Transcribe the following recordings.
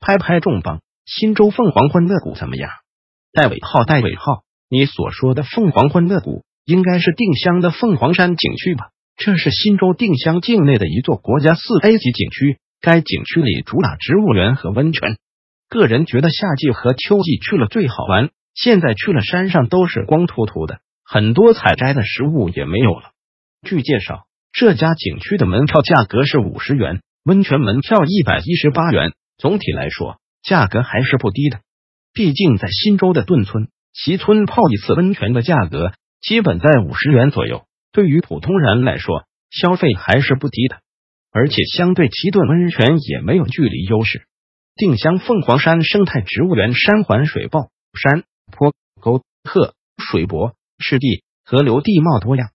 拍拍重磅，新州凤凰欢乐谷怎么样？带尾号，带尾号。你所说的凤凰欢乐谷，应该是定襄的凤凰山景区吧？这是新州定襄境内的一座国家四 A 级景区。该景区里主打植物园和温泉。个人觉得夏季和秋季去了最好玩。现在去了山上都是光秃秃的，很多采摘的食物也没有了。据介绍，这家景区的门票价格是五十元，温泉门票一百一十八元。总体来说，价格还是不低的。毕竟在新州的顿村、其村泡一次温泉的价格基本在五十元左右，对于普通人来说，消费还是不低的。而且相对齐顿温泉也没有距离优势。定襄凤凰山生态植物园山环水抱，山坡沟壑水泊湿地河流地貌多样。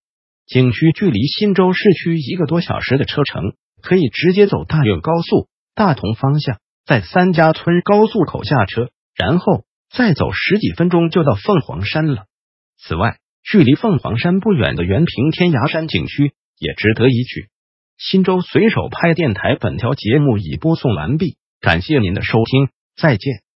景区距离新州市区一个多小时的车程，可以直接走大运高速大同方向。在三家村高速口下车，然后再走十几分钟就到凤凰山了。此外，距离凤凰山不远的原平天涯山景区也值得一去。新州随手拍电台本条节目已播送完毕，感谢您的收听，再见。